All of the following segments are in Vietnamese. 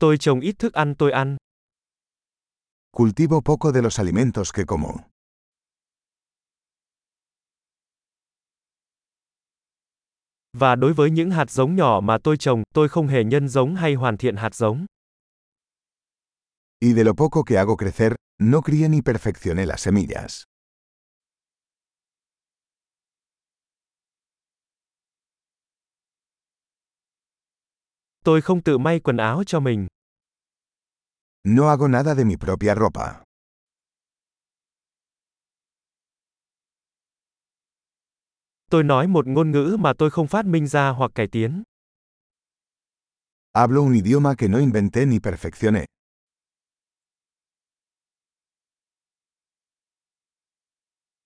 Tôi trồng ít thức ăn tôi ăn. Cultivo poco de los alimentos que como. Và đối với những hạt giống nhỏ mà tôi trồng, tôi không hề nhân giống hay hoàn thiện hạt giống. Y de lo poco que hago crecer, no crié ni perfeccioné las semillas. Tôi không tự may quần áo cho mình. No hago nada de mi propia ropa. Tôi nói một ngôn ngữ mà tôi không phát minh ra hoặc cải tiến. Hablo un idioma que no inventé ni perfeccioné.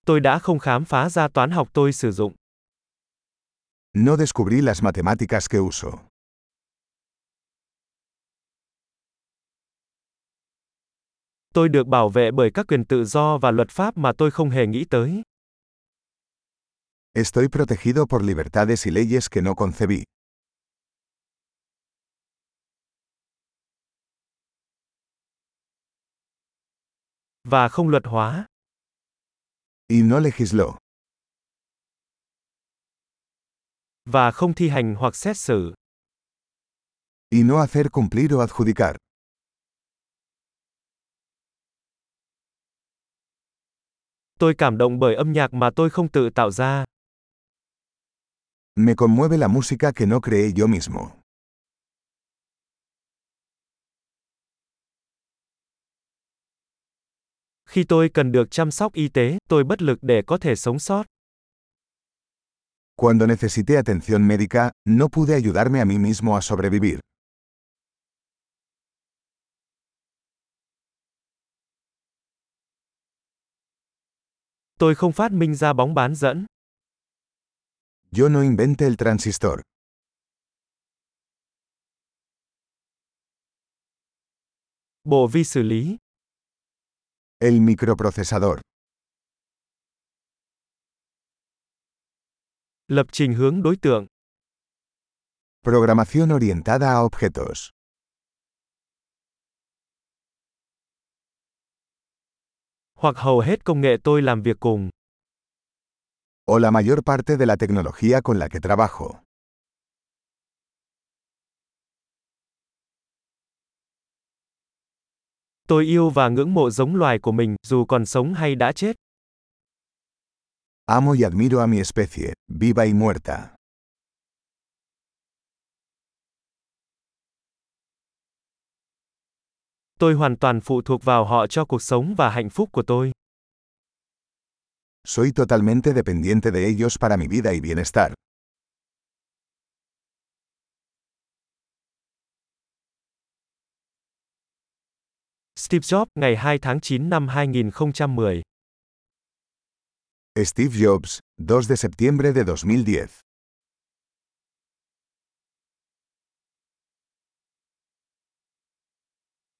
Tôi đã không khám phá ra toán học tôi sử dụng. No descubrí las matemáticas que uso. Tôi được bảo vệ bởi các quyền tự do và luật pháp mà tôi không hề nghĩ tới. Estoy protegido por libertades y leyes que no concebí. Và không luật hóa. Y no legisló. Và không thi hành hoặc xét xử. Y no hacer cumplir o adjudicar. Tôi cảm động bởi âm nhạc mà tôi không tự tạo ra. Me conmueve la música que no creé yo mismo. Khi tôi cần được chăm sóc y tế, tôi bất lực để có thể sống sót. Cuando necesité atención médica, no pude ayudarme a mí mismo a sobrevivir. Tôi không phát minh ra bóng bán dẫn. Yo no inventé el transistor. Bộ vi xử lý. El microprocesador. Lập trình hướng đối tượng. Programación orientada a objetos. Hoặc hầu hết công nghệ tôi làm việc cùng. O la mayor parte de la tecnología con la que trabajo. Tôi yêu và ngưỡng mộ giống loài của mình, dù còn sống hay đã chết. Amo y admiro a mi especie, viva y muerta. Tôi hoàn toàn phụ thuộc vào họ cho cuộc sống và hạnh phúc của tôi. Soy totalmente dependiente de ellos para mi vida y bienestar. Steve Jobs, ngày 2 tháng 9 năm 2010. Steve Jobs, 2 de septiembre de 2010.